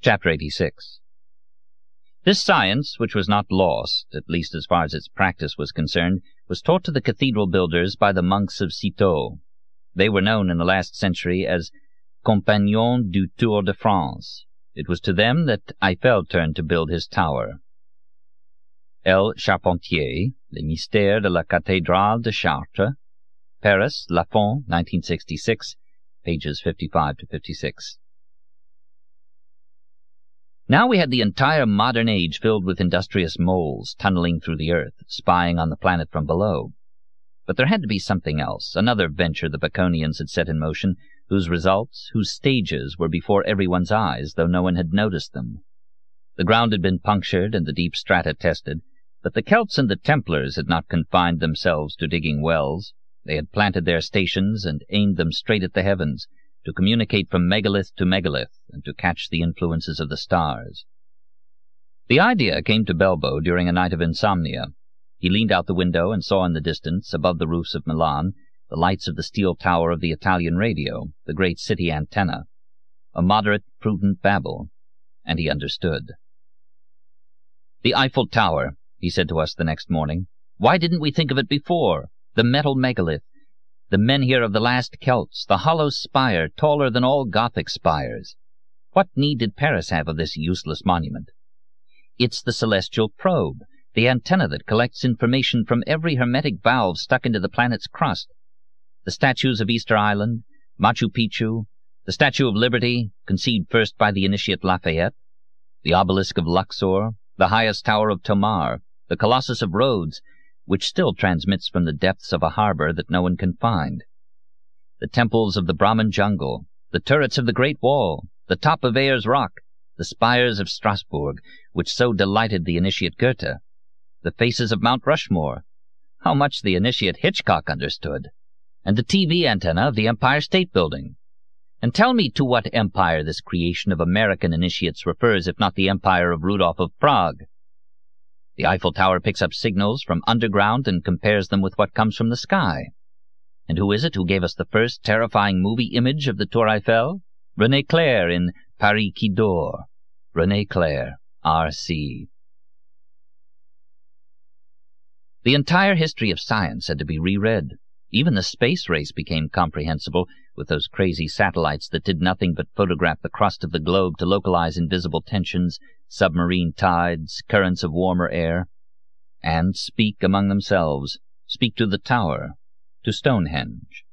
Chapter 86 This science, which was not lost, at least as far as its practice was concerned, was taught to the cathedral builders by the monks of Citeaux. They were known in the last century as Compagnons du Tour de France. It was to them that Eiffel turned to build his tower. L. Charpentier, Les Mystères de la Cathédrale de Chartres, Paris, Laffont, 1966, pages 55 to 56. Now we had the entire modern age filled with industrious moles tunneling through the earth, spying on the planet from below. But there had to be something else, another venture the Baconians had set in motion, whose results, whose stages, were before everyone's eyes, though no one had noticed them. The ground had been punctured and the deep strata tested, but the Celts and the Templars had not confined themselves to digging wells. They had planted their stations and aimed them straight at the heavens, to communicate from megalith to megalith, and to catch the influences of the stars. The idea came to Belbo during a night of insomnia. He leaned out the window and saw in the distance, above the roofs of Milan, the lights of the steel tower of the Italian radio, the great city antenna. A moderate, prudent Babel, and he understood. The Eiffel Tower, he said to us the next morning. Why didn't we think of it before? The metal megalith, the menhir of the last Celts, the hollow spire, taller than all Gothic spires. What need did Paris have of this useless monument? It's the celestial probe, the antenna that collects information from every hermetic valve stuck into the planet's crust. The statues of Easter Island, Machu Picchu, the Statue of Liberty, conceived first by the initiate Lafayette, the obelisk of Luxor, the highest tower of Tomar, the Colossus of Rhodes, which still transmits from the depths of a harbor that no one can find. The temples of the Brahmin jungle, the turrets of the Great Wall, the top of Ayers Rock, the spires of Strasbourg, which so delighted the initiate Goethe, the faces of Mount Rushmore, how much the initiate Hitchcock understood, and the TV antenna of the Empire State Building. And tell me to what empire this creation of American initiates refers, if not the empire of Rudolph of Prague. The Eiffel Tower picks up signals from underground and compares them with what comes from the sky. And who is it who gave us the first terrifying movie image of the Tour Eiffel? René Clair in Paris qui dort. René Clair, R.C. The entire history of science had to be reread. Even the space race became comprehensible with those crazy satellites that did nothing but photograph the crust of the globe to localize invisible tensions submarine tides, currents of warmer air, and speak among themselves, speak to the tower, to Stonehenge.